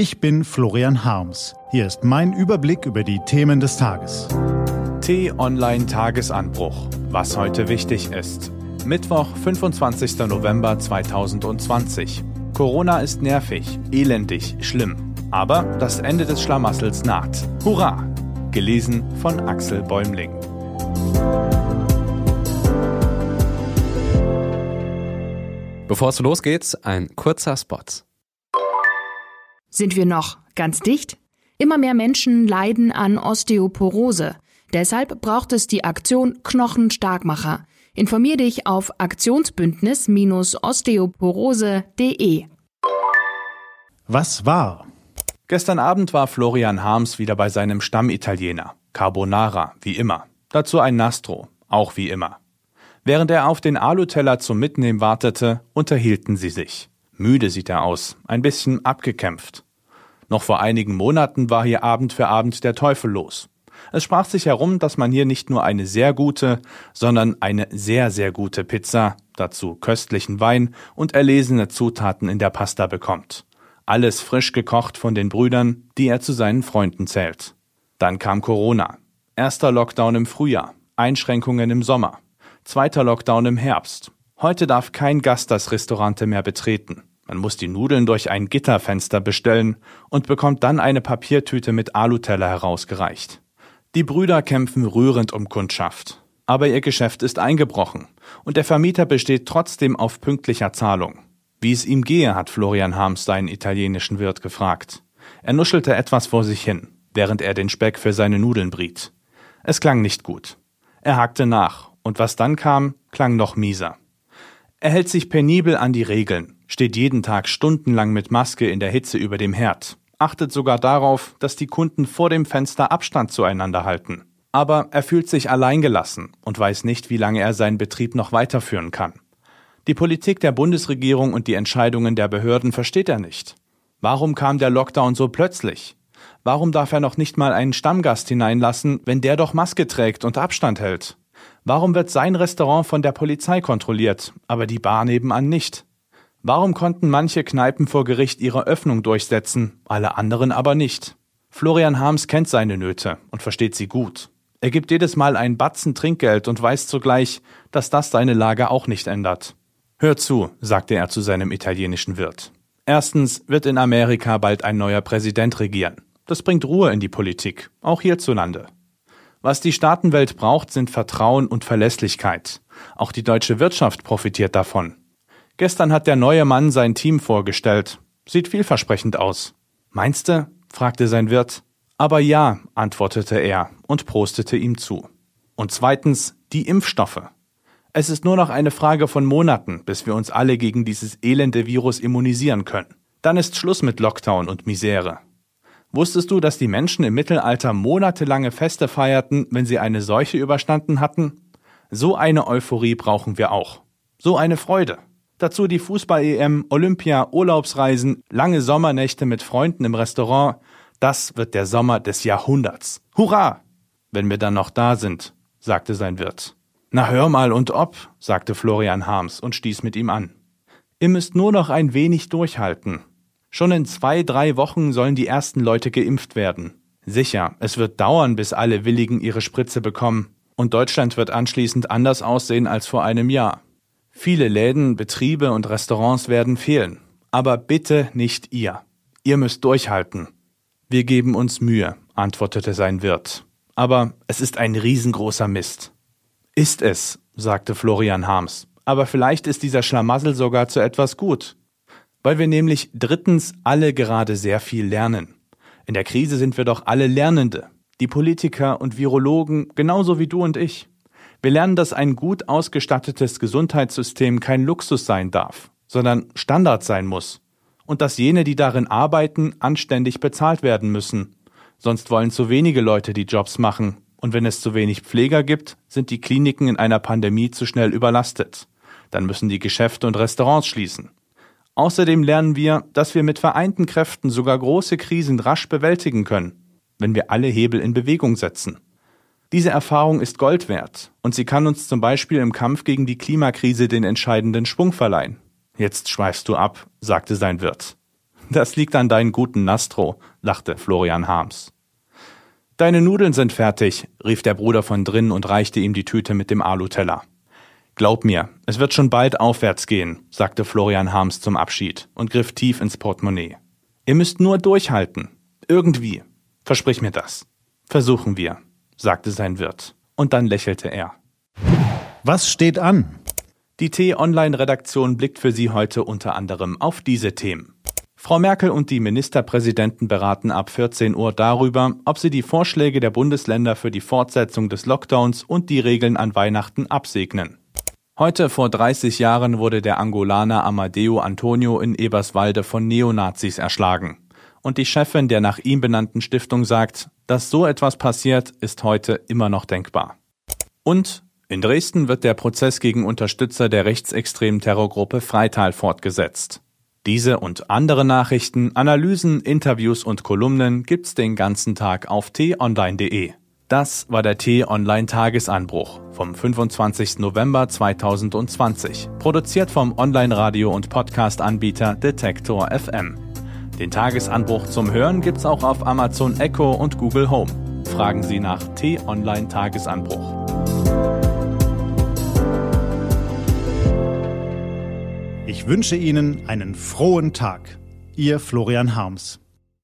Ich bin Florian Harms. Hier ist mein Überblick über die Themen des Tages. T-Online Tagesanbruch. Was heute wichtig ist. Mittwoch, 25. November 2020. Corona ist nervig, elendig, schlimm. Aber das Ende des Schlamassels naht. Hurra! Gelesen von Axel Bäumling. Bevor es losgeht, ein kurzer Spot. Sind wir noch ganz dicht? Immer mehr Menschen leiden an Osteoporose. Deshalb braucht es die Aktion Knochenstarkmacher. Informier dich auf aktionsbündnis-osteoporose.de. Was war? Gestern Abend war Florian Harms wieder bei seinem Stammitaliener. Carbonara, wie immer. Dazu ein Nastro, auch wie immer. Während er auf den Aluteller zum Mitnehmen wartete, unterhielten sie sich. Müde sieht er aus, ein bisschen abgekämpft. Noch vor einigen Monaten war hier Abend für Abend der Teufel los. Es sprach sich herum, dass man hier nicht nur eine sehr gute, sondern eine sehr, sehr gute Pizza, dazu köstlichen Wein und erlesene Zutaten in der Pasta bekommt. Alles frisch gekocht von den Brüdern, die er zu seinen Freunden zählt. Dann kam Corona. Erster Lockdown im Frühjahr, Einschränkungen im Sommer, zweiter Lockdown im Herbst. Heute darf kein Gast das Restaurante mehr betreten. Man muss die Nudeln durch ein Gitterfenster bestellen und bekommt dann eine Papiertüte mit Aluteller herausgereicht. Die Brüder kämpfen rührend um Kundschaft. Aber ihr Geschäft ist eingebrochen und der Vermieter besteht trotzdem auf pünktlicher Zahlung. Wie es ihm gehe, hat Florian Harms seinen italienischen Wirt gefragt. Er nuschelte etwas vor sich hin, während er den Speck für seine Nudeln briet. Es klang nicht gut. Er hakte nach, und was dann kam, klang noch mieser. Er hält sich penibel an die Regeln, steht jeden Tag stundenlang mit Maske in der Hitze über dem Herd, achtet sogar darauf, dass die Kunden vor dem Fenster Abstand zueinander halten. Aber er fühlt sich alleingelassen und weiß nicht, wie lange er seinen Betrieb noch weiterführen kann. Die Politik der Bundesregierung und die Entscheidungen der Behörden versteht er nicht. Warum kam der Lockdown so plötzlich? Warum darf er noch nicht mal einen Stammgast hineinlassen, wenn der doch Maske trägt und Abstand hält? Warum wird sein Restaurant von der Polizei kontrolliert, aber die Bar nebenan nicht? Warum konnten manche Kneipen vor Gericht ihre Öffnung durchsetzen, alle anderen aber nicht? Florian Harms kennt seine Nöte und versteht sie gut. Er gibt jedes Mal einen Batzen Trinkgeld und weiß zugleich, dass das seine Lage auch nicht ändert. Hör zu, sagte er zu seinem italienischen Wirt. Erstens wird in Amerika bald ein neuer Präsident regieren. Das bringt Ruhe in die Politik, auch hierzulande. Was die Staatenwelt braucht, sind Vertrauen und Verlässlichkeit. Auch die deutsche Wirtschaft profitiert davon. Gestern hat der neue Mann sein Team vorgestellt. Sieht vielversprechend aus. Meinste? fragte sein Wirt. Aber ja, antwortete er und prostete ihm zu. Und zweitens die Impfstoffe. Es ist nur noch eine Frage von Monaten, bis wir uns alle gegen dieses elende Virus immunisieren können. Dann ist Schluss mit Lockdown und Misere. Wusstest du, dass die Menschen im Mittelalter monatelange Feste feierten, wenn sie eine Seuche überstanden hatten? So eine Euphorie brauchen wir auch. So eine Freude. Dazu die Fußball-EM, Olympia, Urlaubsreisen, lange Sommernächte mit Freunden im Restaurant. Das wird der Sommer des Jahrhunderts. Hurra! Wenn wir dann noch da sind, sagte sein Wirt. Na hör mal und ob, sagte Florian Harms und stieß mit ihm an. Ihr müsst nur noch ein wenig durchhalten. Schon in zwei, drei Wochen sollen die ersten Leute geimpft werden. Sicher, es wird dauern, bis alle Willigen ihre Spritze bekommen. Und Deutschland wird anschließend anders aussehen als vor einem Jahr. Viele Läden, Betriebe und Restaurants werden fehlen. Aber bitte nicht ihr. Ihr müsst durchhalten. Wir geben uns Mühe, antwortete sein Wirt. Aber es ist ein riesengroßer Mist. Ist es, sagte Florian Harms. Aber vielleicht ist dieser Schlamassel sogar zu etwas gut. Weil wir nämlich drittens alle gerade sehr viel lernen. In der Krise sind wir doch alle Lernende. Die Politiker und Virologen genauso wie du und ich. Wir lernen, dass ein gut ausgestattetes Gesundheitssystem kein Luxus sein darf, sondern Standard sein muss. Und dass jene, die darin arbeiten, anständig bezahlt werden müssen. Sonst wollen zu wenige Leute die Jobs machen. Und wenn es zu wenig Pfleger gibt, sind die Kliniken in einer Pandemie zu schnell überlastet. Dann müssen die Geschäfte und Restaurants schließen. Außerdem lernen wir, dass wir mit vereinten Kräften sogar große Krisen rasch bewältigen können, wenn wir alle Hebel in Bewegung setzen. Diese Erfahrung ist Gold wert und sie kann uns zum Beispiel im Kampf gegen die Klimakrise den entscheidenden Schwung verleihen. Jetzt schweifst du ab, sagte sein Wirt. Das liegt an deinen guten Nastro, lachte Florian Harms. Deine Nudeln sind fertig, rief der Bruder von drinnen und reichte ihm die Tüte mit dem Aluteller. Glaub mir, es wird schon bald aufwärts gehen, sagte Florian Harms zum Abschied und griff tief ins Portemonnaie. Ihr müsst nur durchhalten. Irgendwie. Versprich mir das. Versuchen wir, sagte sein Wirt. Und dann lächelte er. Was steht an? Die T-Online-Redaktion blickt für Sie heute unter anderem auf diese Themen. Frau Merkel und die Ministerpräsidenten beraten ab 14 Uhr darüber, ob sie die Vorschläge der Bundesländer für die Fortsetzung des Lockdowns und die Regeln an Weihnachten absegnen. Heute vor 30 Jahren wurde der Angolaner Amadeo Antonio in Eberswalde von Neonazis erschlagen. Und die Chefin der nach ihm benannten Stiftung sagt, dass so etwas passiert, ist heute immer noch denkbar. Und in Dresden wird der Prozess gegen Unterstützer der rechtsextremen Terrorgruppe Freital fortgesetzt. Diese und andere Nachrichten, Analysen, Interviews und Kolumnen gibt's den ganzen Tag auf t-online.de. Das war der T-Online Tagesanbruch vom 25. November 2020, produziert vom Online-Radio- und Podcast-Anbieter Detektor FM. Den Tagesanbruch zum Hören gibt's auch auf Amazon Echo und Google Home. Fragen Sie nach T-Online Tagesanbruch. Ich wünsche Ihnen einen frohen Tag. Ihr Florian Harms.